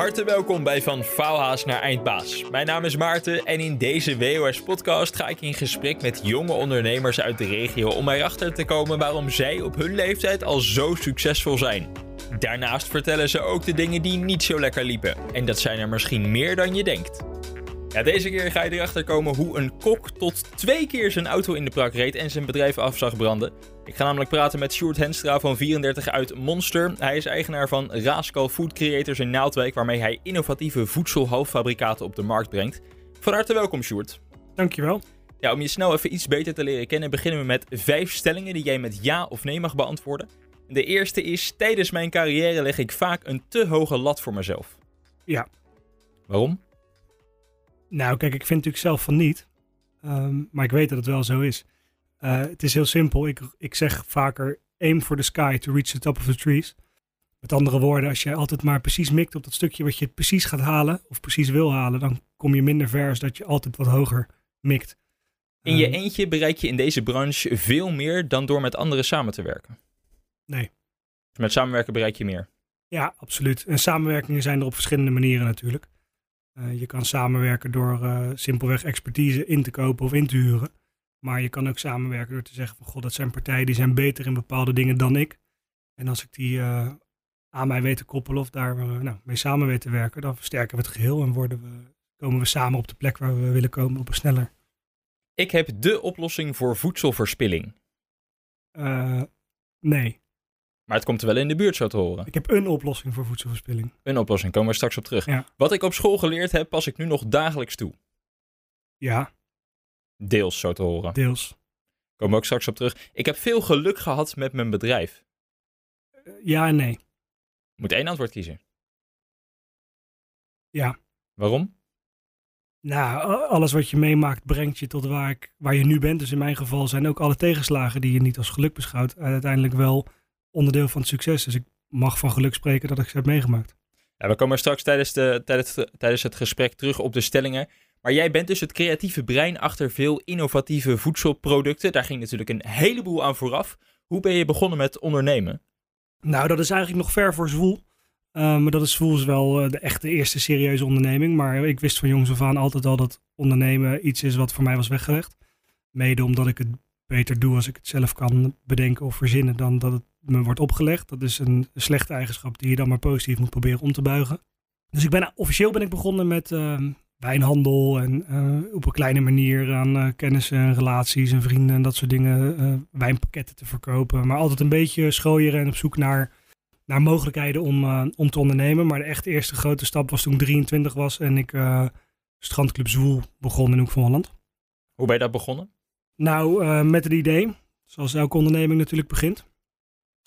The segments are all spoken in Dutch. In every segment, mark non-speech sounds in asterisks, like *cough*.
harte welkom bij Van Faalhaas naar Eindbaas. Mijn naam is Maarten en in deze WOS-podcast ga ik in gesprek met jonge ondernemers uit de regio om erachter te komen waarom zij op hun leeftijd al zo succesvol zijn. Daarnaast vertellen ze ook de dingen die niet zo lekker liepen. En dat zijn er misschien meer dan je denkt. Ja, deze keer ga je erachter komen hoe een kok tot twee keer zijn auto in de prak reed en zijn bedrijf af zag branden. Ik ga namelijk praten met Sjoerd Henstra van 34 uit Monster. Hij is eigenaar van Raskal Food Creators in Naaldwijk, waarmee hij innovatieve voedselhalffabrikaten op de markt brengt. Van harte welkom, Sjoerd. Dankjewel. Ja, om je snel even iets beter te leren kennen, beginnen we met vijf stellingen die jij met ja of nee mag beantwoorden. De eerste is: tijdens mijn carrière leg ik vaak een te hoge lat voor mezelf. Ja. Waarom? Nou, kijk, ik vind natuurlijk zelf van niet. Ehm, maar ik weet dat het wel zo is. Uh, het is heel simpel. Ik, ik zeg vaker aim for the sky to reach the top of the trees. Met andere woorden, als je altijd maar precies mikt op dat stukje wat je precies gaat halen of precies wil halen, dan kom je minder ver als dat je altijd wat hoger mikt. In je ehm, eentje bereik je in deze branche veel meer dan door met anderen samen te werken. Nee. Met samenwerken bereik je meer. Ja, absoluut. En samenwerkingen zijn er op verschillende manieren natuurlijk. Uh, je kan samenwerken door uh, simpelweg expertise in te kopen of in te huren. Maar je kan ook samenwerken door te zeggen van god, dat zijn partijen die zijn beter in bepaalde dingen dan ik. En als ik die uh, aan mij weet te koppelen of daar nou, mee samen weet te werken, dan versterken we het geheel en worden we, komen we samen op de plek waar we willen komen op een sneller. Ik heb de oplossing voor voedselverspilling. nee. Maar het komt er wel in de buurt zo te horen. Ik heb een oplossing voor voedselverspilling. Een oplossing, komen we straks op terug. Ja. Wat ik op school geleerd heb, pas ik nu nog dagelijks toe. Ja. Deels zo te horen. Deels. Komen we ook straks op terug. Ik heb veel geluk gehad met mijn bedrijf. Uh, ja en nee. Moet één antwoord kiezen. Ja. Waarom? Nou, alles wat je meemaakt brengt je tot waar, ik, waar je nu bent. Dus in mijn geval zijn ook alle tegenslagen die je niet als geluk beschouwt, uiteindelijk wel onderdeel van het succes. Dus ik mag van geluk spreken dat ik ze heb meegemaakt. Ja, we komen straks tijdens, de, tijdens, tijdens het gesprek terug op de stellingen. Maar jij bent dus het creatieve brein achter veel innovatieve voedselproducten. Daar ging natuurlijk een heleboel aan vooraf. Hoe ben je begonnen met ondernemen? Nou, dat is eigenlijk nog ver voor Zwoel. Uh, maar dat is Zwoel wel uh, de echte eerste serieuze onderneming. Maar ik wist van jongs af aan altijd al dat ondernemen iets is wat voor mij was weggelegd. Mede omdat ik het beter doe als ik het zelf kan bedenken of verzinnen dan dat het me wordt opgelegd. Dat is een slechte eigenschap die je dan maar positief moet proberen om te buigen. Dus ik ben, officieel ben ik begonnen met uh, wijnhandel en uh, op een kleine manier aan uh, kennissen en relaties en vrienden en dat soort dingen wijnpakketten te verkopen. Maar altijd een beetje schooieren en op zoek naar, naar mogelijkheden om, om te ondernemen. Maar de echt eerste grote stap was toen ik 23 was en ik Strandclub Zwoel begon in Hoek van Holland. Hoe ben je dat begonnen? Nou, met het idee, zoals elke onderneming natuurlijk begint.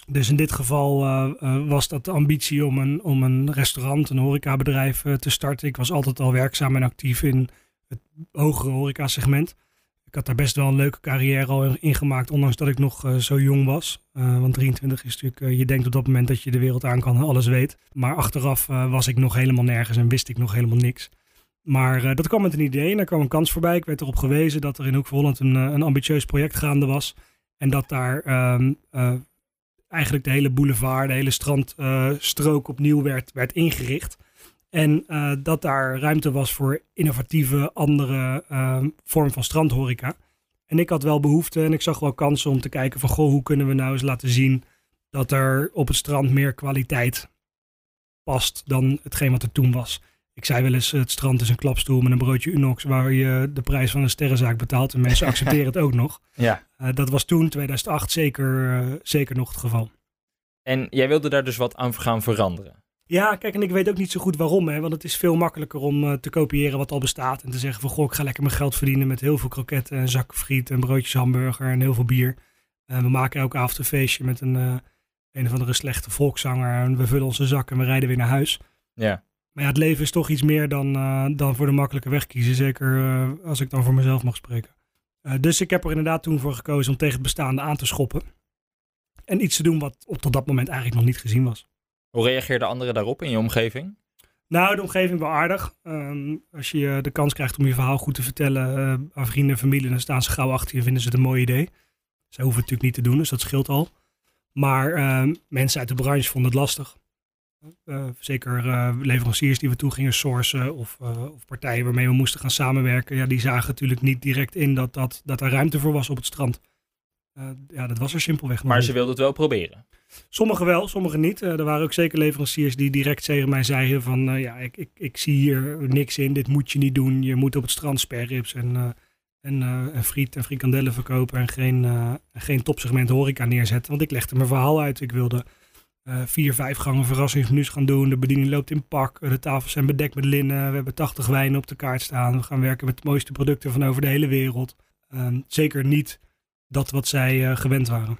Dus in dit geval uh, uh, was dat de ambitie om een, om een restaurant, een horecabedrijf te starten. Ik was altijd al werkzaam en actief in het hogere horecasegment. Ik had daar best wel een leuke carrière al in gemaakt, ondanks dat ik nog zo jong was. want 23 is natuurlijk, je denkt op dat moment dat je de wereld aan kan en alles weet. Maar achteraf was ik nog helemaal nergens en wist ik nog helemaal niks. Maar dat kwam met een idee en er kwam een kans voorbij. Ik werd erop gewezen dat er in Hoek van Holland een, een ambitieus project gaande was. En dat daar uh, eigenlijk de hele boulevard, de hele strandstrook uh, opnieuw werd, werd ingericht. En dat daar ruimte was voor innovatieve, andere ehm, vorm van strandhoreca. En ik had wel behoefte en ik zag wel kansen om te kijken van... goh, hoe kunnen we nou eens laten zien dat er op het strand meer kwaliteit past dan hetgeen wat er toen was. Ik zei wel eens, het strand is een klapstoel met een broodje Unox waar je de prijs van een sterrenzaak betaalt. En mensen *laughs* accepteren het ook nog. Ja. Uh, dat was toen, 2008, zeker, uh, zeker nog het geval. En jij wilde daar dus wat aan gaan veranderen? Ja, kijk, en ik weet ook niet zo goed waarom. Hè, want het is veel makkelijker om uh, te kopiëren wat al bestaat. En te zeggen van, goh, ik ga lekker mijn geld verdienen met heel veel kroketten en zakken friet en broodjes hamburger en heel veel bier. we maken elke avond een feestje met een, een of andere slechte volkszanger. En we vullen onze zak en we rijden weer naar huis. Ja. Maar ja, het leven is toch iets meer dan, uh, dan voor de makkelijke weg kiezen. Zeker uh, als ik dan voor mezelf mag spreken. Uh, dus ik heb er inderdaad toen voor gekozen om tegen het bestaande aan te schoppen. En iets te doen wat op tot dat moment eigenlijk nog niet gezien was. Hoe reageerden anderen daarop in je omgeving? Nou, de omgeving wel aardig. Um, als je de kans krijgt om je verhaal goed te vertellen aan vrienden en familie, dan staan ze gauw achter je en vinden ze het een mooi idee. Zij hoeven het natuurlijk niet te doen, dus dat scheelt al. Maar ehm, mensen uit de branche vonden het lastig. Zeker leveranciers die we toe gingen sourcen of, of, partijen waarmee we moesten gaan samenwerken. Ja, die zagen natuurlijk niet direct in dat, dat, dat er ruimte voor was op het strand. ja, dat was er simpelweg Maar ze wilden het wel proberen. Sommigen wel, sommigen niet. er waren ook zeker leveranciers die direct tegen mij zeiden van... ja, ik, ik, ik zie hier niks in, dit moet je niet doen. Je moet op het strand sperrips en en, friet en frikandellen verkopen en geen, geen topsegment horeca neerzetten. Want ik legde mijn verhaal uit. Ik wilde vier, vijf gangen verrassingsmenu's gaan doen. De bediening loopt in pak. De tafels zijn bedekt met linnen. We hebben 80 wijnen op de kaart staan. We gaan werken met de mooiste producten van over de hele wereld. Ehm, zeker niet dat wat zij gewend waren.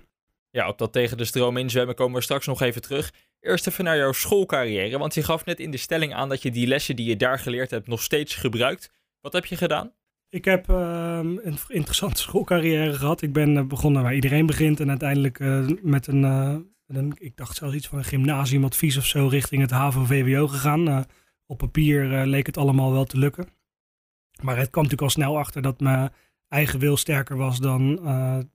Ja, op dat tegen de stroom inzwemmen komen we straks nog even terug. Eerst even naar jouw schoolcarrière, want je gaf net in de stelling aan dat je die lessen die je daar geleerd hebt nog steeds gebruikt. Wat heb je gedaan? Ik heb ehm, een interessante *laughs* schoolcarrière gehad. Ik ben uh, begonnen waar iedereen begint en uiteindelijk uh, met, een, uh, een, ik dacht zelfs iets van een gymnasiumadvies of zo, richting het HAVO-VWO gegaan. op papier leek het allemaal wel te lukken. Maar het kwam natuurlijk al snel achter dat mijn eigen wil sterker was dan,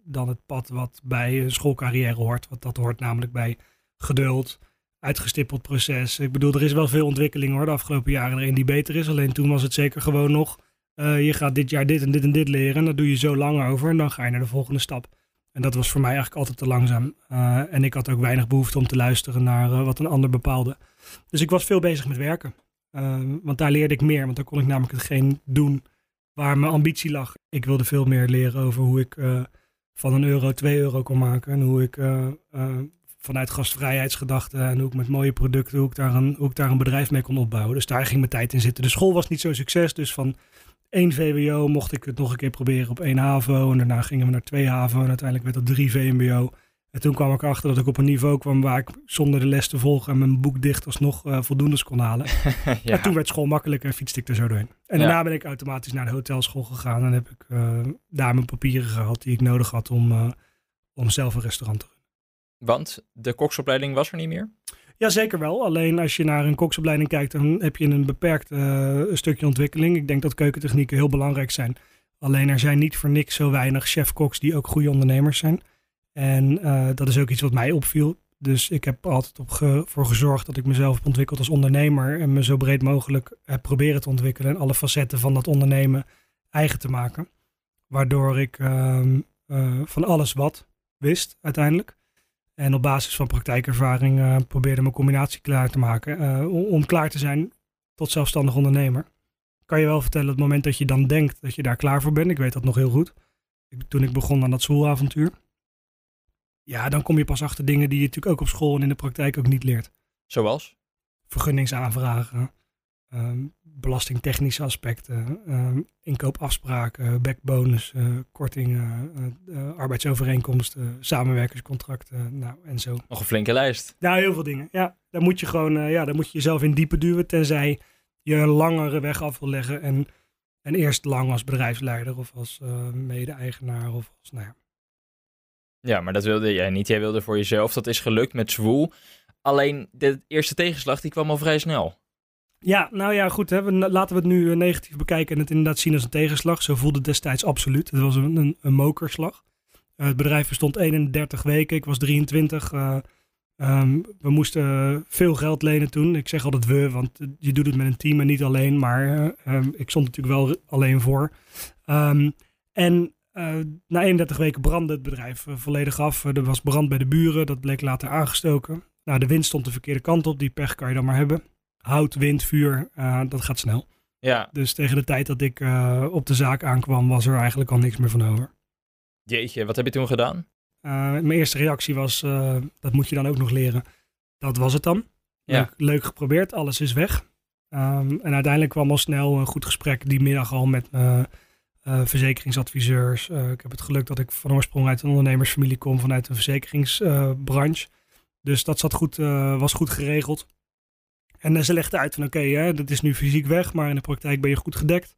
dan het pad wat bij een schoolcarrière hoort. Wat dat hoort namelijk bij geduld, uitgestippeld proces. Ik bedoel, er is wel veel ontwikkeling hoor de afgelopen jaren erin die beter is. Alleen toen was het zeker gewoon nog je gaat dit jaar dit en dit en dit leren. En dat doe je zo lang over en dan ga je naar de volgende stap. En dat was voor mij eigenlijk altijd te langzaam. Uh, en ik had ook weinig behoefte om te luisteren naar uh, wat een ander bepaalde. Dus ik was veel bezig met werken. want daar leerde ik meer. Want daar kon ik namelijk hetgeen doen waar mijn ambitie lag. Ik wilde veel meer leren over hoe ik van een euro twee euro kon maken. En hoe ik vanuit gastvrijheidsgedachten en hoe ik met mooie producten, hoe ik, daar een, hoe ik daar een bedrijf mee kon opbouwen. Dus daar ging mijn tijd in zitten. De school was niet zo'n succes. Dus van één VWO mocht ik het nog een keer proberen op één HAVO. En daarna gingen we naar twee HAVO en uiteindelijk werd dat drie VMBO. En toen kwam ik achter dat ik op een niveau kwam waar ik zonder de les te volgen en mijn boek dicht alsnog uh, voldoendes kon halen. *laughs* ja. En toen werd school makkelijker en fietste ik er zo doorheen. En daarna ben ik automatisch naar de hotelschool gegaan en heb ik uh, daar mijn papieren gehad die ik nodig had om, uh, om zelf een restaurant te runnen. Want de koksopleiding was er niet meer? Ja, zeker wel. Alleen als je naar een koksopleiding kijkt, dan heb je een beperkt uh, stukje ontwikkeling. Ik denk dat keukentechnieken heel belangrijk zijn. Alleen er zijn niet voor niks zo weinig chef-koks die ook goede ondernemers zijn. En uh, dat is ook iets wat mij opviel. Dus ik heb altijd op voor gezorgd dat ik mezelf heb ontwikkeld als ondernemer. En me zo breed mogelijk heb proberen te ontwikkelen. En alle facetten van dat ondernemen eigen te maken. Waardoor ik uh, van alles wat wist uiteindelijk. En op basis van praktijkervaring uh, probeerde mijn combinatie klaar te maken. Uh, om klaar te zijn tot zelfstandig ondernemer. Kan je wel vertellen, het moment dat je dan denkt dat je daar klaar voor bent. Ik weet dat nog heel goed. Ik, toen ik begon aan dat schoolavontuur. Ja, dan kom je pas achter dingen die je natuurlijk ook op school en in de praktijk ook niet leert. Zoals? Vergunningsaanvragen, um, belastingtechnische aspecten, um, inkoopafspraken, backbonus, uh, kortingen, uh, arbeidsovereenkomsten, samenwerkingscontracten, nou en zo. Nog een flinke lijst. Ja, heel veel dingen. Ja, daar moet je gewoon, uh, ja, daar moet je jezelf in diepe duwen, tenzij je een langere weg af wil leggen en, en eerst lang als bedrijfsleider of als mede-eigenaar of als, nou ja. Ja, maar dat wilde jij niet. Jij wilde voor jezelf. Dat is gelukt met Zwoel. Alleen de eerste tegenslag die kwam al vrij snel. Ja, nou ja, goed. Hè. Laten we het nu eh, negatief bekijken en het inderdaad zien als een tegenslag. Zo voelde het destijds absoluut. Het was een, een, een mokerslag. Uh, het bedrijf bestond 31 weken. Ik was 23. Uh, um, we moesten veel geld lenen toen. Ik zeg altijd we, want je doet het met een team en niet alleen. Maar um, ik stond natuurlijk wel alleen voor. Um, en na 31 weken brandde het bedrijf volledig af. er was brand bij de buren. Dat bleek later aangestoken. Nou, de wind stond de verkeerde kant op. Die pech kan je dan maar hebben hout, wind, vuur, uh, dat gaat snel. Ja. Dus tegen de tijd dat ik uh, op de zaak aankwam, was er eigenlijk al niks meer van over. Jeetje, wat heb je toen gedaan? Uh, mijn eerste reactie was, dat moet je dan ook nog leren. Dat was het dan. Ja. Leuk, leuk geprobeerd, alles is weg. Um, en uiteindelijk kwam al snel een goed gesprek die middag al met verzekeringsadviseurs. ik heb het geluk dat ik van oorsprong uit een ondernemersfamilie kom, vanuit een verzekeringsbranche. dus dat zat goed, was goed geregeld. En uh, ze legde uit van oké, okay, dat is nu fysiek weg, maar in de praktijk ben je goed gedekt.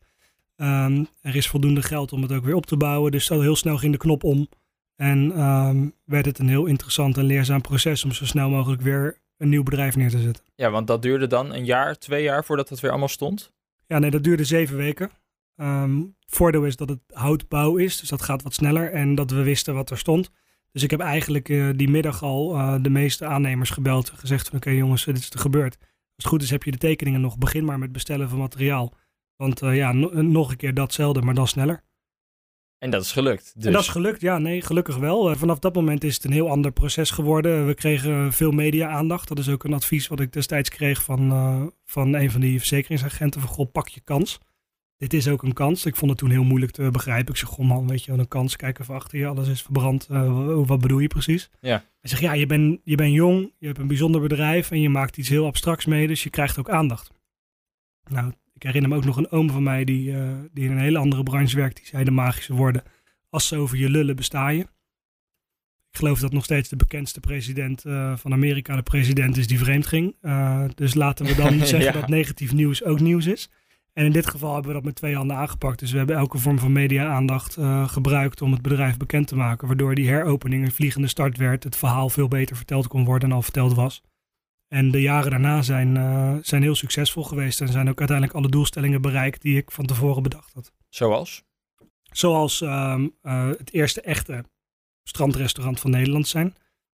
Um, er is voldoende geld om het ook weer op te bouwen. Dus heel snel ging de knop om. En um, werd het een heel interessant en leerzaam proces om zo snel mogelijk weer een nieuw bedrijf neer te zetten. Ja, want dat duurde dan een jaar, twee jaar voordat het weer allemaal stond? Ja, nee, dat duurde zeven weken. Um, voordeel is dat het houtbouw is, dus dat gaat wat sneller. En dat we wisten wat er stond. Dus ik heb eigenlijk die middag al de meeste aannemers gebeld en gezegd van oké jongens, dit is er gebeurd. Als het goed is heb je de tekeningen nog. Begin maar met bestellen van materiaal. Want ja, nog een keer datzelfde, maar dan sneller. En dat is gelukt. Dus. En dat is gelukt, ja, nee, gelukkig wel. vanaf dat moment is het een heel ander proces geworden. We kregen veel media-aandacht. Dat is ook een advies wat ik destijds kreeg van, van een van die verzekeringsagenten. Van, goh, pak je kans dit is ook een kans. Ik vond het toen heel moeilijk te begrijpen. Ik zeg, goh man, weet je, een kans, kijk even achter je, alles is verbrand. Uh, wat bedoel je precies? Ja. Hij zegt, ja, je bent je bent jong, je hebt een bijzonder bedrijf en je maakt iets heel abstracts mee, dus je krijgt ook aandacht. Nou, ik herinner me ook nog een oom van mij die, uh, die in een hele andere branche werkt. Die zei de magische woorden, als ze over je lullen besta je. Ik geloof dat nog steeds de bekendste president uh, van Amerika de president is die vreemd ging. dus laten we dan *laughs* zeggen dat negatief nieuws ook nieuws is. En in dit geval hebben we dat met twee handen aangepakt. Dus we hebben elke vorm van media-aandacht uh, gebruikt om het bedrijf bekend te maken. Waardoor die heropening een vliegende start werd. Het verhaal veel beter verteld kon worden dan al verteld was. En de jaren daarna zijn, uh, zijn heel succesvol geweest. En zijn ook uiteindelijk alle doelstellingen bereikt die ik van tevoren bedacht had. Zoals? Zoals uh, het eerste echte strandrestaurant van Nederland zijn.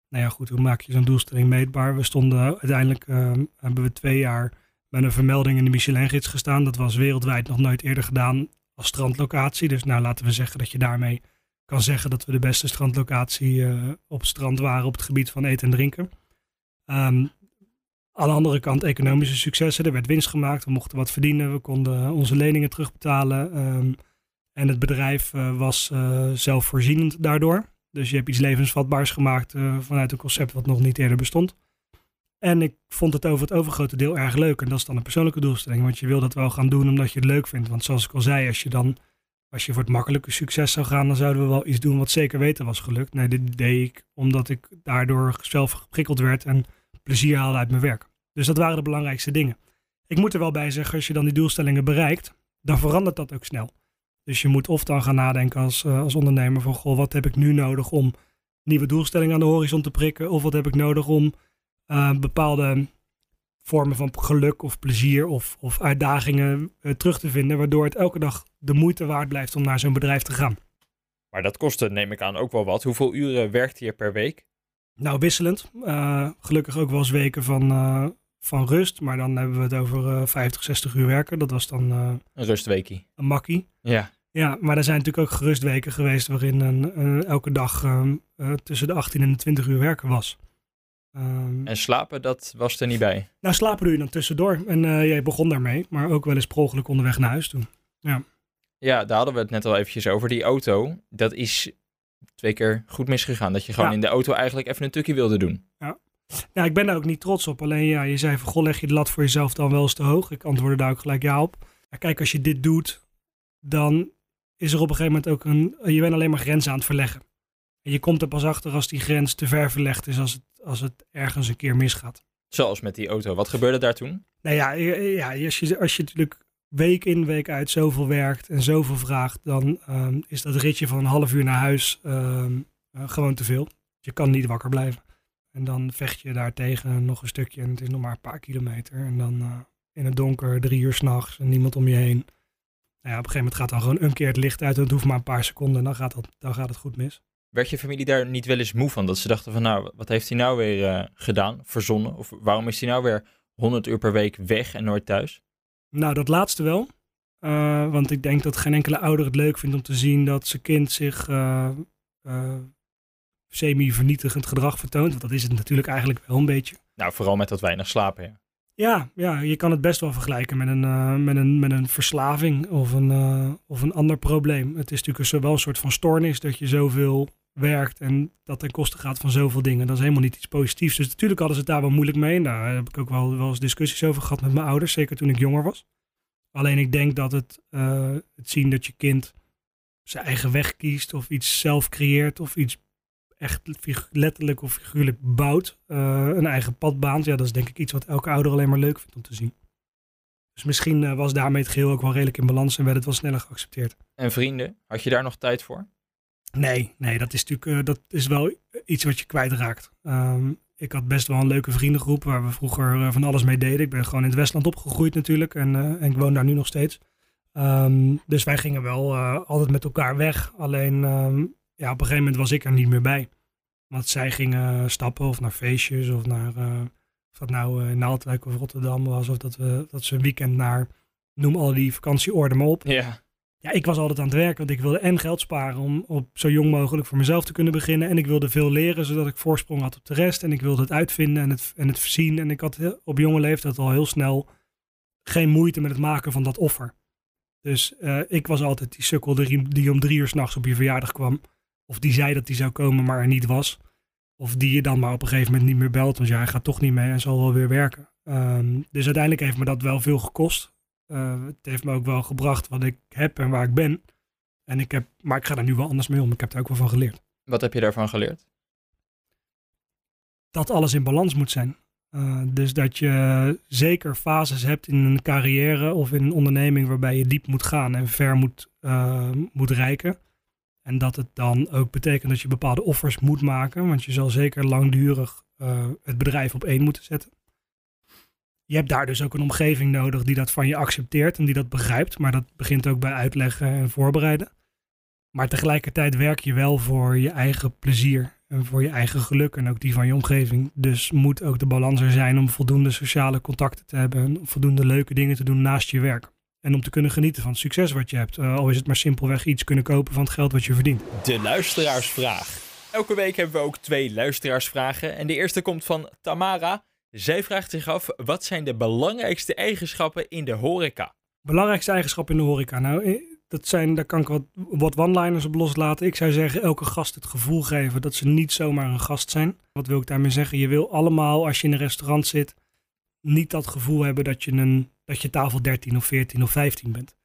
Nou ja, goed, hoe maak je zo'n doelstelling meetbaar? We stonden uiteindelijk, ehm, hebben we twee jaar met een vermelding in de Michelin-gids gestaan. Dat was wereldwijd nog nooit eerder gedaan als strandlocatie. Dus nou laten we zeggen dat je daarmee kan zeggen dat we de beste strandlocatie uh, op strand waren op het gebied van eten en drinken. Um, aan de andere kant economische successen. Er werd winst gemaakt, we mochten wat verdienen, we konden onze leningen terugbetalen. Um, en het bedrijf uh, was uh, zelfvoorzienend daardoor. Dus je hebt iets levensvatbaars gemaakt vanuit een concept wat nog niet eerder bestond. En ik vond het over het overgrote deel erg leuk. En dat is dan een persoonlijke doelstelling. Want je wil dat wel gaan doen omdat je het leuk vindt. Want zoals ik al zei, als je dan als je voor het makkelijke succes zou gaan, dan zouden we wel iets doen wat zeker weten was gelukt. Nee, dit deed ik omdat ik daardoor zelf geprikkeld werd en plezier haalde uit mijn werk. Dus dat waren de belangrijkste dingen. Ik moet er wel bij zeggen, als je dan die doelstellingen bereikt, dan verandert dat ook snel. Dus je moet of dan gaan nadenken als, uh, als ondernemer van, goh, wat heb ik nu nodig om nieuwe doelstellingen aan de horizon te prikken? Of wat heb ik nodig om uh, bepaalde vormen van geluk of plezier of, of uitdagingen uh, terug te vinden, waardoor het elke dag de moeite waard blijft om naar zo'n bedrijf te gaan. Maar dat kostte, neem ik aan, ook wel wat. Hoeveel uren werkte je per week? Nou, wisselend. Uh, gelukkig ook wel eens weken van, van rust, maar dan hebben we het over 50, 60 uur werken. Dat was dan... een rustweekie. Een makkie. Ja. Ja, maar er zijn natuurlijk ook gerustweken geweest waarin een, elke dag ehm, tussen de 18 en de 20 uur werken was. Um, en slapen, dat was er niet bij? Nou, slapen doe je dan tussendoor. En uh, jij begon daarmee, maar ook wel eens per ongeluk onderweg naar huis toe. Ja. ja, daar hadden we het net al eventjes over. Die auto, dat is twee keer goed misgegaan. Dat je gewoon in de auto eigenlijk even een tukje wilde doen. Ja. ja, ik ben daar ook niet trots op. Alleen ja, je zei van, goh, leg je de lat voor jezelf dan wel eens te hoog? Ik antwoordde daar ook gelijk ja op. Ja, kijk, als je dit doet, dan is er op een gegeven moment ook een... Je bent alleen maar grenzen aan het verleggen. En je komt er pas achter als die grens te ver verlegd is, als het als het ergens een keer misgaat. Zoals met die auto. Wat gebeurde daar toen? Nou ja, ja als, je, als je natuurlijk week in, week uit zoveel werkt en zoveel vraagt, dan um, is dat ritje van een half uur naar huis um, uh, gewoon te veel. Je kan niet wakker blijven. En dan vecht je daartegen nog een stukje en het is nog maar een paar kilometer. En dan uh, in het donker, drie uur s'nachts en niemand om je heen. Nou ja, op een gegeven moment gaat dan gewoon een keer het licht uit en het hoeft maar een paar seconden en dan gaat, dat, dan gaat het goed mis. Werd je familie daar niet wel eens moe van? Dat ze dachten van nou, wat heeft hij nou weer uh, gedaan, verzonnen? Of waarom is hij nou weer 100 uur per week weg en nooit thuis? Nou, dat laatste wel. Uh, want ik denk dat geen enkele ouder het leuk vindt om te zien dat zijn kind zich uh, semi-vernietigend gedrag vertoont. Want dat is het natuurlijk eigenlijk wel een beetje. Nou, vooral met dat weinig slapen, ja. Ja, ja, je kan het best wel vergelijken met een, uh, met een, met een verslaving of een, uh, of een ander probleem. Het is natuurlijk wel een soort van stoornis dat je zoveel werkt en dat ten koste gaat van zoveel dingen. Dat is helemaal niet iets positiefs. Dus natuurlijk hadden ze het daar wel moeilijk mee. En daar heb ik ook wel, wel eens discussies over gehad met mijn ouders, zeker toen ik jonger was. Alleen ik denk dat het, uh, het zien dat je kind zijn eigen weg kiest of iets zelf creëert of iets echt letterlijk of figuurlijk bouwt, uh, een eigen pad baant, ja, dat is denk ik iets wat elke ouder alleen maar leuk vindt om te zien. Dus misschien uh, was daarmee het geheel ook wel redelijk in balans en werd het wel sneller geaccepteerd. En vrienden, had je daar nog tijd voor? Nee, nee, dat is natuurlijk uh, dat is wel iets wat je kwijtraakt. Um, ik had best wel een leuke vriendengroep waar we vroeger van alles mee deden. Ik ben gewoon in het Westland opgegroeid natuurlijk en, en ik woon daar nu nog steeds. Um, dus wij gingen wel altijd met elkaar weg. Alleen um, ja, op een gegeven moment was ik er niet meer bij. Want zij gingen stappen of naar feestjes of naar, of dat nou in Naaldwijk of Rotterdam was. Of dat, we, dat ze een weekend naar, noem al die vakantieorden maar op. Ja. Ja, ik was altijd aan het werk, want ik wilde en geld sparen om op zo jong mogelijk voor mezelf te kunnen beginnen. En ik wilde veel leren, zodat ik voorsprong had op de rest. En ik wilde het uitvinden en het, en het voorzien. En ik had op jonge leeftijd al heel snel geen moeite met het maken van dat offer. Dus uh, ik was altijd die sukkel die om drie uur s'nachts op je verjaardag kwam. Of die zei dat hij zou komen, maar er niet was. Of die je dan maar op een gegeven moment niet meer belt, want ja, hij gaat toch niet mee en zal wel weer werken. Um, dus uiteindelijk heeft me dat wel veel gekost. Uh, het heeft me ook wel gebracht wat ik heb en waar ik ben. En ik heb, maar ik ga daar nu wel anders mee om. Ik heb er ook wel van geleerd. Wat heb je daarvan geleerd? Dat alles in balans moet zijn. Uh, dus dat je zeker fases hebt in een carrière of in een onderneming waarbij je diep moet gaan en ver moet, uh, moet reiken. En dat het dan ook betekent dat je bepaalde offers moet maken, want je zal zeker langdurig uh, het bedrijf op één moeten zetten. Je hebt daar dus ook een omgeving nodig die dat van je accepteert en die dat begrijpt, maar dat begint ook bij uitleggen en voorbereiden. Maar tegelijkertijd werk je wel voor je eigen plezier en voor je eigen geluk en ook die van je omgeving. Dus moet ook de balans er zijn om voldoende sociale contacten te hebben en voldoende leuke dingen te doen naast je werk. En om te kunnen genieten van het succes wat je hebt. Uh, al is het maar simpelweg iets kunnen kopen van het geld wat je verdient. De luisteraarsvraag. Elke week hebben we ook twee luisteraarsvragen. En de eerste komt van Tamara. Zij vraagt zich af, wat zijn de belangrijkste eigenschappen in de horeca? Belangrijkste eigenschappen in de horeca? Nou, eh, dat zijn, daar kan ik wat, wat one-liners op loslaten. Ik zou zeggen, elke gast het gevoel geven dat ze niet zomaar een gast zijn. Wat wil ik daarmee zeggen? Je wil allemaal, als je in een restaurant zit, niet dat gevoel hebben dat je, een, dat je tafel 13 of 14 of 15 bent.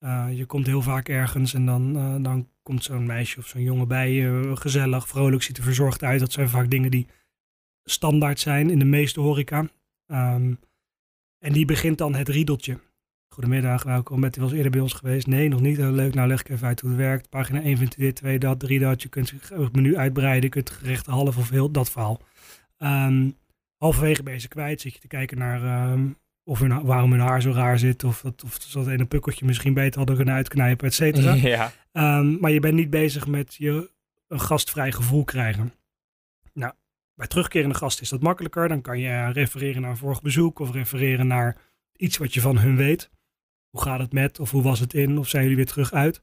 Uh, je komt heel vaak ergens en dan, uh, dan komt zo'n meisje of zo'n jongen bij je, gezellig, vrolijk, ziet er verzorgd uit. Dat zijn vaak dingen die standaard zijn in de meeste horeca. Um, en die begint dan het riedeltje. Goedemiddag, welkom. Bent u wel eens eerder bij ons geweest? Nee, nog niet. Leuk. Nou, leg ik even uit hoe het werkt. Pagina 1 vindt u dit, 2 dat, 3 dat. Je kunt het menu uitbreiden. Je kunt gerecht half of heel, dat verhaal. Um, halverwege ben je ze kwijt. Zit je te kijken naar um, of hun, waarom hun haar zo raar zit. Of, dat, of ze dat ene pukkeltje misschien beter hadden kunnen uitknijpen, et cetera. *laughs* Ja. Um, maar je bent niet bezig met je een gastvrij gevoel krijgen. Nou, bij terugkerende gasten is dat makkelijker. Dan kan je refereren naar een vorig bezoek of refereren naar iets wat je van hun weet. Hoe gaat het met? Of hoe was het in? Of zijn jullie weer terug uit?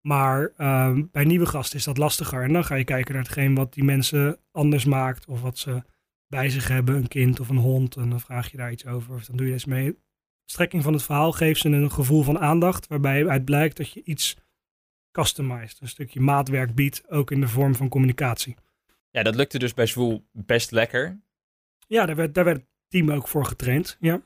Maar um, bij nieuwe gasten is dat lastiger. En dan ga je kijken naar hetgeen wat die mensen anders maakt. Of wat ze bij zich hebben, een kind of een hond. En dan vraag je daar iets over. Of dan doe je eens mee. Strekking van het verhaal geeft ze een gevoel van aandacht. Waarbij uit blijkt dat je iets customized. Een stukje maatwerk biedt. Ook in de vorm van communicatie. Ja, dat lukte dus bij Zwoel best lekker. Ja, daar werd, daar werd het team ook voor getraind. Ja.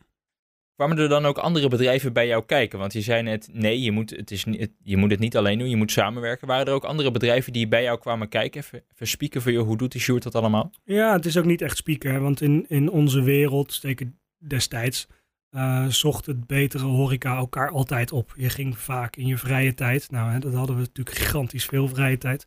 Kwamen er dan ook andere bedrijven bij jou kijken? Want je zei net, nee, je moet het, is niet, je moet het niet alleen doen, je moet samenwerken. Waren er ook andere bedrijven die bij jou kwamen kijken, even, even spieken voor je, hoe doet die Sjoerd dat allemaal? Ja, het is ook niet echt spieken, want in, in onze wereld, steken destijds, uh, zocht het betere horeca elkaar altijd op. Je ging vaak in je vrije tijd, nou hè, dat hadden we natuurlijk gigantisch veel vrije tijd,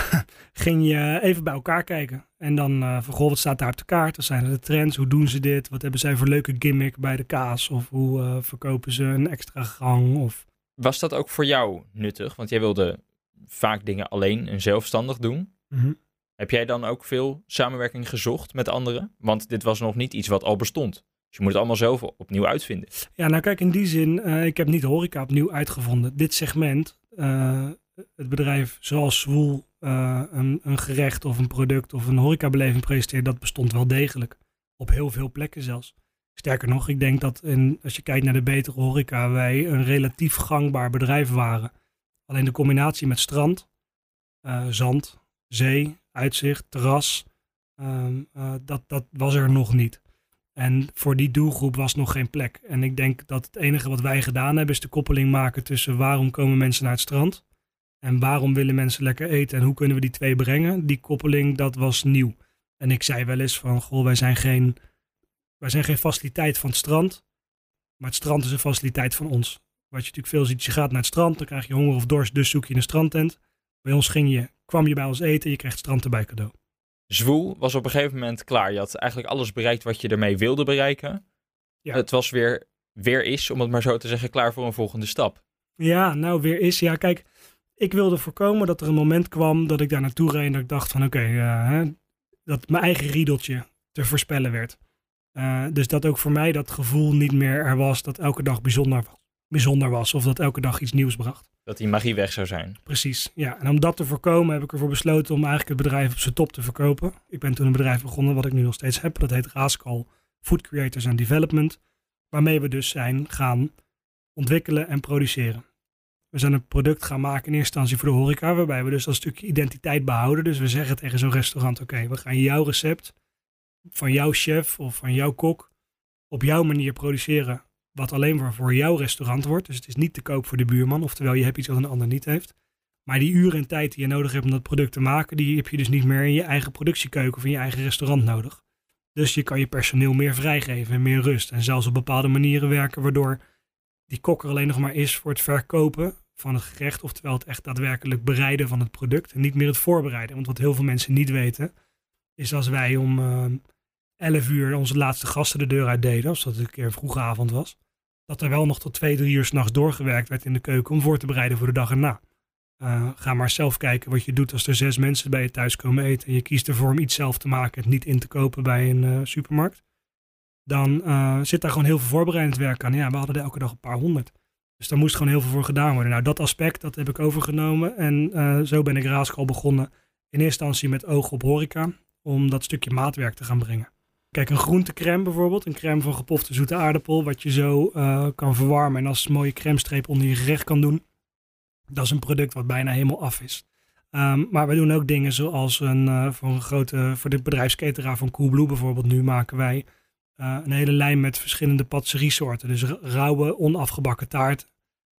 *laughs* ging je even bij elkaar kijken. En dan uh, van, goh, wat staat daar op de kaart? Wat zijn er de trends? Hoe doen ze dit? Wat hebben zij voor leuke gimmick bij de kaas? Of hoe uh, verkopen ze een extra gang? Of... Was dat ook voor jou nuttig? Want jij wilde vaak dingen alleen en zelfstandig doen. Mm -hmm. Heb jij dan ook veel samenwerking gezocht met anderen? Want dit was nog niet iets wat al bestond. Dus je moet het allemaal zelf opnieuw uitvinden. Ja, nou kijk, in die zin, uh, ik heb niet horeca opnieuw uitgevonden. Dit segment, uh, het bedrijf zoals Zwoel uh, een, een, gerecht of een product of een horecabeleving presenteert, dat bestond wel degelijk. Op heel veel plekken zelfs. Sterker nog, ik denk dat in, als je kijkt naar de betere horeca, wij een relatief gangbaar bedrijf waren. Alleen de combinatie met strand, zand, zee, uitzicht, terras, dat, dat was er nog niet. En voor die doelgroep was nog geen plek. En ik denk dat het enige wat wij gedaan hebben is de koppeling maken tussen waarom komen mensen naar het strand en waarom willen mensen lekker eten en hoe kunnen we die twee brengen. Die koppeling, dat was nieuw. En ik zei wel eens van, goh, wij zijn geen, wij zijn geen faciliteit van het strand, maar het strand is een faciliteit van ons. Wat je natuurlijk veel ziet, je gaat naar het strand, dan krijg je honger of dorst, dus zoek je een strandtent. Bij ons ging je, kwam je bij ons eten, je krijgt het strand erbij cadeau. Zwoel was op een gegeven moment klaar. Je had eigenlijk alles bereikt wat je ermee wilde bereiken. Ja. Het was weer, weer is, om het maar zo te zeggen, klaar voor een volgende stap. Ja, nou weer is. Ja, kijk, ik wilde voorkomen dat er een moment kwam dat ik daar naartoe reed en dat ik dacht van oké, eh, dat mijn eigen riedeltje te voorspellen werd. Uh, dus dat ook voor mij dat gevoel niet meer er was dat elke dag bijzonder, bijzonder was of dat elke dag iets nieuws bracht. Dat die magie weg zou zijn. Precies, ja. En om dat te voorkomen heb ik ervoor besloten om eigenlijk het bedrijf op zijn top te verkopen. Ik ben toen een bedrijf begonnen wat ik nu nog steeds heb. Dat heet Raskal Food Creators and Development. Waarmee we dus zijn gaan ontwikkelen en produceren. We zijn een product gaan maken in eerste instantie voor de horeca, waarbij we dus dat stukje identiteit behouden. Dus we zeggen tegen zo'n restaurant, oké, we gaan jouw recept van jouw chef of van jouw kok op jouw manier produceren, wat alleen maar voor jouw restaurant wordt. Dus het is niet te koop voor de buurman, oftewel je hebt iets wat een ander niet heeft. Maar die uren en tijd die je nodig hebt om dat product te maken, die heb je dus niet meer in je eigen productiekeuken of in je eigen restaurant nodig. Dus je kan je personeel meer vrijgeven en meer rust. En zelfs op bepaalde manieren werken, waardoor die kok er alleen nog maar is voor het verkopen van het gerecht. Oftewel het echt daadwerkelijk bereiden van het product. En niet meer het voorbereiden. Want wat heel veel mensen niet weten, is als wij om uh, eh, 11 uur onze laatste gasten de deur uit deden. Als dat een keer een vroege avond was. Dat er wel nog tot twee, drie uur s'nachts doorgewerkt werd in de keuken om voor te bereiden voor de dag erna. Uh, ga maar zelf kijken wat je doet als er zes mensen bij je thuis komen eten. En je kiest ervoor om iets zelf te maken, het niet in te kopen bij een uh, supermarkt. Dan uh, zit daar gewoon heel veel voorbereidend werk aan. Ja, we hadden er elke dag een paar honderd. Dus daar moest gewoon heel veel voor gedaan worden. Nou, dat aspect, dat heb ik overgenomen. En zo ben ik Raaskal begonnen. In eerste instantie met oog op horeca. Om dat stukje maatwerk te gaan brengen. Kijk, een groentecrème bijvoorbeeld. Een crème van gepofte zoete aardappel. Wat je zo kan verwarmen en als mooie crème streep onder je gerecht kan doen dat is een product wat bijna helemaal af is. Um, maar we doen ook dingen zoals een, uh, voor een grote, voor de bedrijfsketeraar van Coolblue bijvoorbeeld, nu maken wij uh, een hele lijn met verschillende patisseriesoorten. Dus rauwe, onafgebakken taart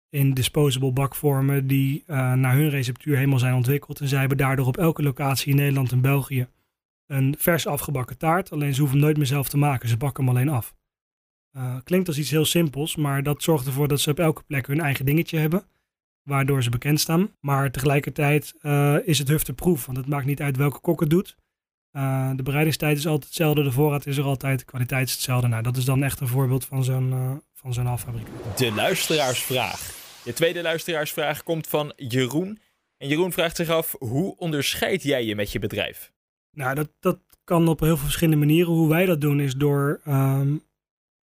in disposable bakvormen die uh, naar hun receptuur helemaal zijn ontwikkeld. En zij hebben daardoor op elke locatie in Nederland en België een vers afgebakken taart. Alleen ze hoeven hem nooit meer zelf te maken, ze bakken hem alleen af. klinkt als iets heel simpels, maar dat zorgt ervoor dat ze op elke plek hun eigen dingetje hebben waardoor ze bekend staan. Maar tegelijkertijd uh, is het hufteproef, want het maakt niet uit welke kok het doet. Uh, de bereidingstijd is altijd hetzelfde, de voorraad is er altijd, de kwaliteit is hetzelfde. Nou, dat is dan echt een voorbeeld van zo'n van zo'n affabriek. De luisteraarsvraag. De tweede luisteraarsvraag komt van Jeroen. En Jeroen vraagt zich af, hoe onderscheid jij je met je bedrijf? Nou, dat, dat kan op heel veel verschillende manieren. Hoe wij dat doen is door um,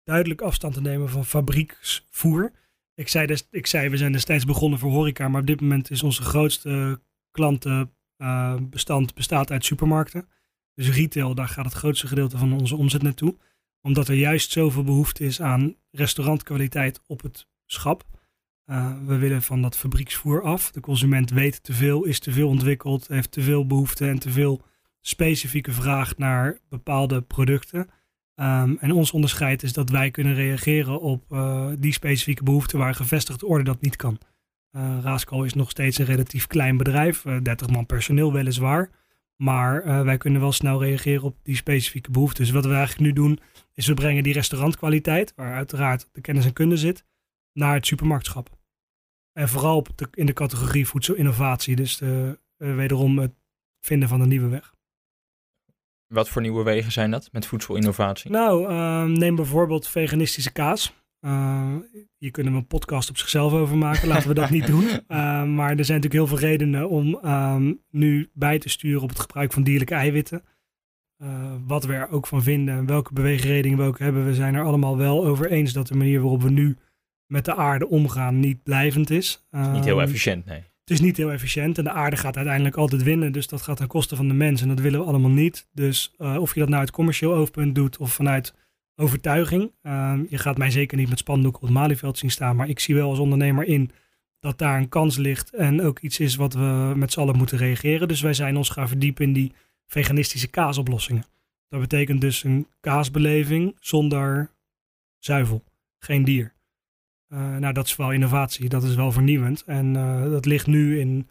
duidelijk afstand te nemen van fabrieksvoer. Ik zei, ik zei, we zijn destijds begonnen voor horeca, maar op dit moment is onze grootste klantenbestand uh, bestaat uit supermarkten. Dus retail, daar gaat het grootste gedeelte van onze omzet naartoe. Omdat er juist zoveel behoefte is aan restaurantkwaliteit op het schap. Uh, we willen van dat fabrieksvoer af. De consument weet te veel, is te veel ontwikkeld, heeft te veel behoefte en te veel specifieke vraag naar bepaalde producten. Um, en ons onderscheid is dat wij kunnen reageren op uh, die specifieke behoeften waar gevestigde orde dat niet kan. Uh, is nog steeds een relatief klein bedrijf, uh, 30 man personeel weliswaar. Maar wij kunnen wel snel reageren op die specifieke behoeften. Dus wat we eigenlijk nu doen, is we brengen die restaurantkwaliteit, waar uiteraard de kennis en kunde zit, naar het supermarktschap. En vooral in de categorie voedselinnovatie. Dus de, wederom het vinden van een nieuwe weg. Wat voor nieuwe wegen zijn dat met voedselinnovatie? Nou, uh, neem bijvoorbeeld veganistische kaas. Uh, hier kunnen we een podcast op zichzelf over maken. Laten we dat niet doen. Uh, *laughs* maar er zijn natuurlijk heel veel redenen om ehm, nu bij te sturen op het gebruik van dierlijke eiwitten. Eh, wat we er ook van vinden en welke beweegredenen we ook hebben. We zijn er allemaal wel over eens dat de manier waarop we nu met de aarde omgaan niet blijvend is. niet heel ehm, efficiënt, nee. Het is niet heel efficiënt en de aarde gaat uiteindelijk altijd winnen. Dus dat gaat ten koste van de mens en dat willen we allemaal niet. Dus uh, of je dat nou uit commercieel oogpunt doet of vanuit overtuiging. Uh, je gaat mij zeker niet met spandoek op het Malieveld zien staan. Maar ik zie wel als ondernemer in dat daar een kans ligt. En ook iets is wat we met z'n allen moeten reageren. Dus wij zijn ons gaan verdiepen in die veganistische kaasoplossingen. Dat betekent dus een kaasbeleving zonder zuivel. Geen dier. Uh, nou, dat is wel innovatie, dat is wel vernieuwend. En uh, dat ligt nu in,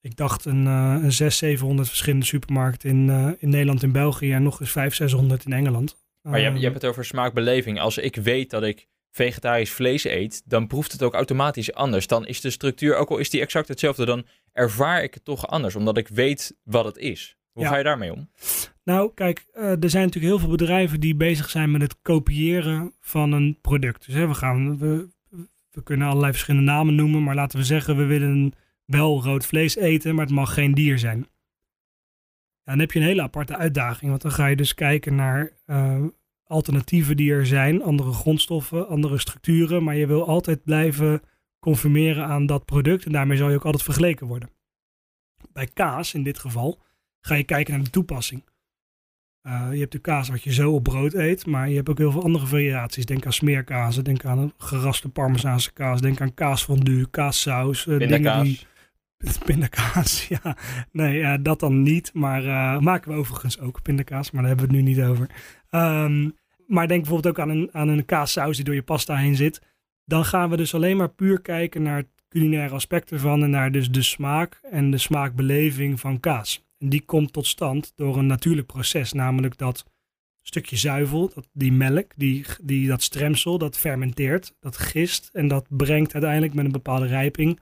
ik dacht, een, uh, een 600, 700 verschillende supermarkten in, in Nederland en België en nog eens 500, 600 in Engeland. Maar je, hebt, je hebt het over smaakbeleving. Als ik weet dat ik vegetarisch vlees eet, dan proeft het ook automatisch anders. Dan is de structuur, ook al is die exact hetzelfde, dan ervaar ik het toch anders, omdat ik weet wat het is. Hoe ja. ga je daarmee om? Nou, kijk, er zijn natuurlijk heel veel bedrijven die bezig zijn met het kopiëren van een product. Dus hè, we, gaan, we, we kunnen allerlei verschillende namen noemen, maar laten we zeggen, we willen wel rood vlees eten, maar het mag geen dier zijn. Dan heb je een hele aparte uitdaging, want dan ga je dus kijken naar uh, alternatieven die er zijn, andere grondstoffen, andere structuren, maar je wil altijd blijven conformeren aan dat product en daarmee zal je ook altijd vergeleken worden. Bij kaas in dit geval ga je kijken naar de toepassing. Uh, je hebt de kaas wat je zo op brood eet, maar je hebt ook heel veel andere variaties. Denk aan smeerkazen, denk aan een geraste parmezaanse kaas, denk aan kaasfondue, kaassaus. Uh, dingen die... Pindakaas, *laughs* ja. Nee, uh, dat dan niet, maar maken we overigens ook pindakaas, maar daar hebben we het nu niet over. Um, maar denk bijvoorbeeld ook aan een, aan een kaassaus die door je pasta heen zit. Dan gaan we dus alleen maar puur kijken naar het culinaire aspect ervan en naar dus de smaak en de smaakbeleving van kaas. Die komt tot stand door een natuurlijk proces, namelijk dat stukje zuivel, dat, die melk, die, die, dat stremsel, dat fermenteert, dat gist en dat brengt uiteindelijk met een bepaalde rijping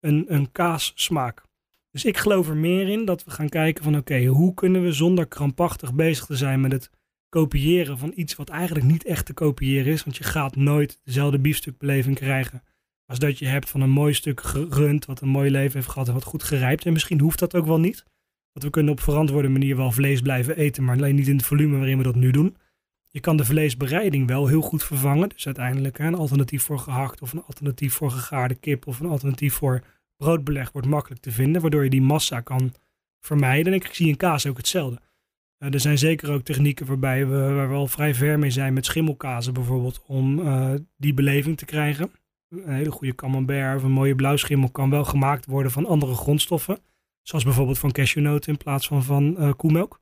een, een kaassmaak. Dus ik geloof er meer in dat we gaan kijken van oké, hoe kunnen we zonder krampachtig bezig te zijn met het kopiëren van iets wat eigenlijk niet echt te kopiëren is, want je gaat nooit dezelfde biefstukbeleving krijgen als dat je hebt van een mooi stuk gerund wat een mooi leven heeft gehad en wat goed gerijpt. En misschien hoeft dat ook wel niet. Want we kunnen op verantwoorde manier wel vlees blijven eten, maar alleen niet in het volume waarin we dat nu doen. Je kan de vleesbereiding wel heel goed vervangen. Dus uiteindelijk een alternatief voor gehakt of een alternatief voor gegaarde kip of een alternatief voor broodbeleg wordt makkelijk te vinden, waardoor je die massa kan vermijden. En ik zie in kaas ook hetzelfde. Uh, er zijn zeker ook technieken waarbij we, waar we al vrij ver mee zijn met schimmelkazen bijvoorbeeld, om uh, die beleving te krijgen. Een hele goede camembert of een mooie blauwschimmel kan wel gemaakt worden van andere grondstoffen. Zoals bijvoorbeeld van cashewnoten in plaats van van uh, koemelk.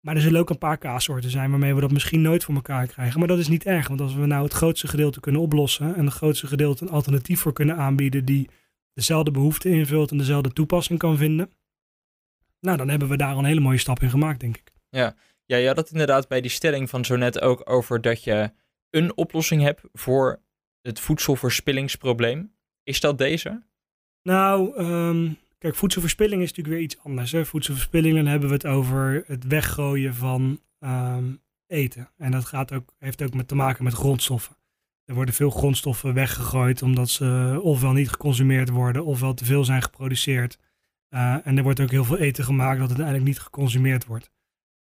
Maar er zullen ook een paar kaassoorten zijn waarmee we dat misschien nooit voor elkaar krijgen. Maar dat is niet erg, want als we nou het grootste gedeelte kunnen oplossen en het grootste gedeelte een alternatief voor kunnen aanbieden die dezelfde behoefte invult en dezelfde toepassing kan vinden, nou dan hebben we daar een hele mooie stap in gemaakt, denk ik. Ja, ja je had het inderdaad bij die stelling van zo net ook over dat je een oplossing hebt voor het voedselverspillingsprobleem. Is dat deze? Nou, um, Kijk, voedselverspilling is natuurlijk weer iets anders. Hè? Voedselverspilling, hebben we het over het weggooien van ehm, eten. En dat gaat ook, heeft ook met te maken met grondstoffen. Er worden veel grondstoffen weggegooid omdat ze ofwel niet geconsumeerd worden, ofwel te veel zijn geproduceerd. Uh, en er wordt ook heel veel eten gemaakt dat uiteindelijk niet geconsumeerd wordt.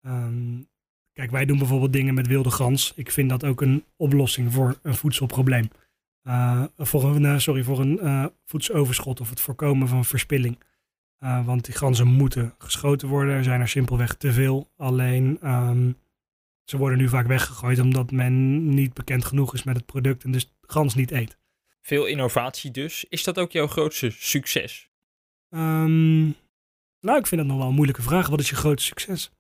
Um, kijk, wij doen bijvoorbeeld dingen met wilde gans. Ik vind dat ook een oplossing voor een voedselprobleem. Uh, voor een, uh, sorry, voor een uh, voedseloverschot of het voorkomen van verspilling. want die ganzen moeten geschoten worden. Er zijn er simpelweg te veel. Alleen um, ze worden nu vaak weggegooid omdat men niet bekend genoeg is met het product en dus gans niet eet. Veel innovatie dus. Is dat ook jouw grootste succes? Um, nou, ik vind dat nog wel een moeilijke vraag. Wat is je grootste succes?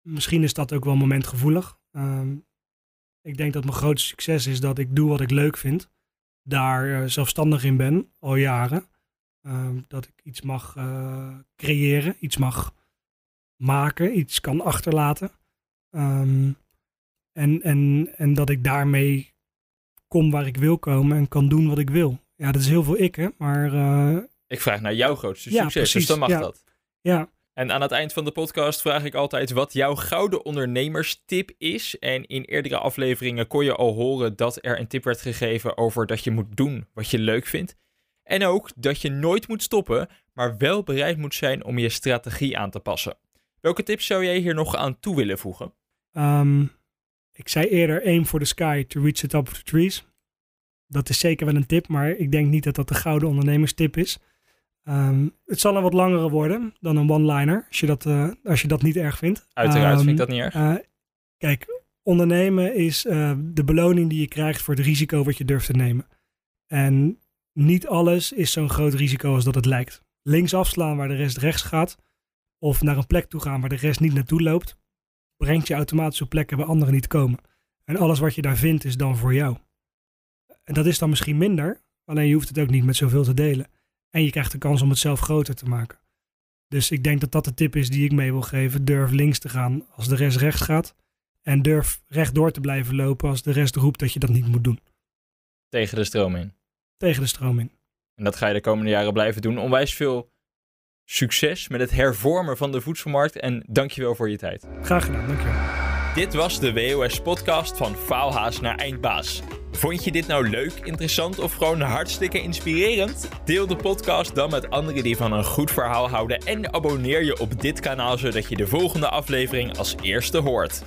Misschien is dat ook wel momentgevoelig. Um, ik denk dat mijn grootste succes is dat ik doe wat ik leuk vind. Daar uh, zelfstandig in ben, al jaren. Uh, dat ik iets mag uh, creëren, iets mag maken, iets kan achterlaten. Um, en, en, en dat ik daarmee kom waar ik wil komen en kan doen wat ik wil. Ja, dat is heel veel ik, hè. Maar... Uh, ik vraag naar jouw grootste succes, ja, dus dan mag ja. dat. Ja, en aan het eind van de podcast vraag ik altijd wat jouw gouden ondernemerstip is. En in eerdere afleveringen kon je al horen dat er een tip werd gegeven over dat je moet doen wat je leuk vindt. En ook dat je nooit moet stoppen, maar wel bereid moet zijn om je strategie aan te passen. Welke tips zou jij hier nog aan toe willen voegen? Um, ik zei eerder aim for the sky to reach the top of the trees. Dat is zeker wel een tip, maar ik denk niet dat dat de gouden ondernemerstip is. Um, het zal een wat langere worden dan een one-liner, als, je dat, uh, als je dat niet erg vindt. Uiteraard um, vind ik dat niet erg. Uh, kijk, ondernemen is uh, de beloning die je krijgt voor het risico wat je durft te nemen. En niet alles is zo'n groot risico als dat het lijkt. Links afslaan waar de rest rechts gaat, of naar een plek toe gaan waar de rest niet naartoe loopt, brengt je automatisch op plekken waar anderen niet komen. En alles wat je daar vindt is dan voor jou. En dat is dan misschien minder, alleen je hoeft het ook niet met zoveel te delen. En je krijgt de kans om het zelf groter te maken. Dus ik denk dat dat de tip is die ik mee wil geven. Durf links te gaan als de rest rechts gaat. En durf rechtdoor te blijven lopen als de rest roept dat je dat niet moet doen. Tegen de stroom in. Tegen de stroom in. En dat ga je de komende jaren blijven doen. Onwijs veel succes met het hervormen van de voedselmarkt. En dankjewel voor je tijd. Graag gedaan, dankjewel. Dit was de WOS-podcast van Faalhaas naar Eindbaas. Vond je dit nou leuk, interessant of gewoon hartstikke inspirerend? Deel de podcast dan met anderen die van een goed verhaal houden en abonneer je op dit kanaal zodat je de volgende aflevering als eerste hoort.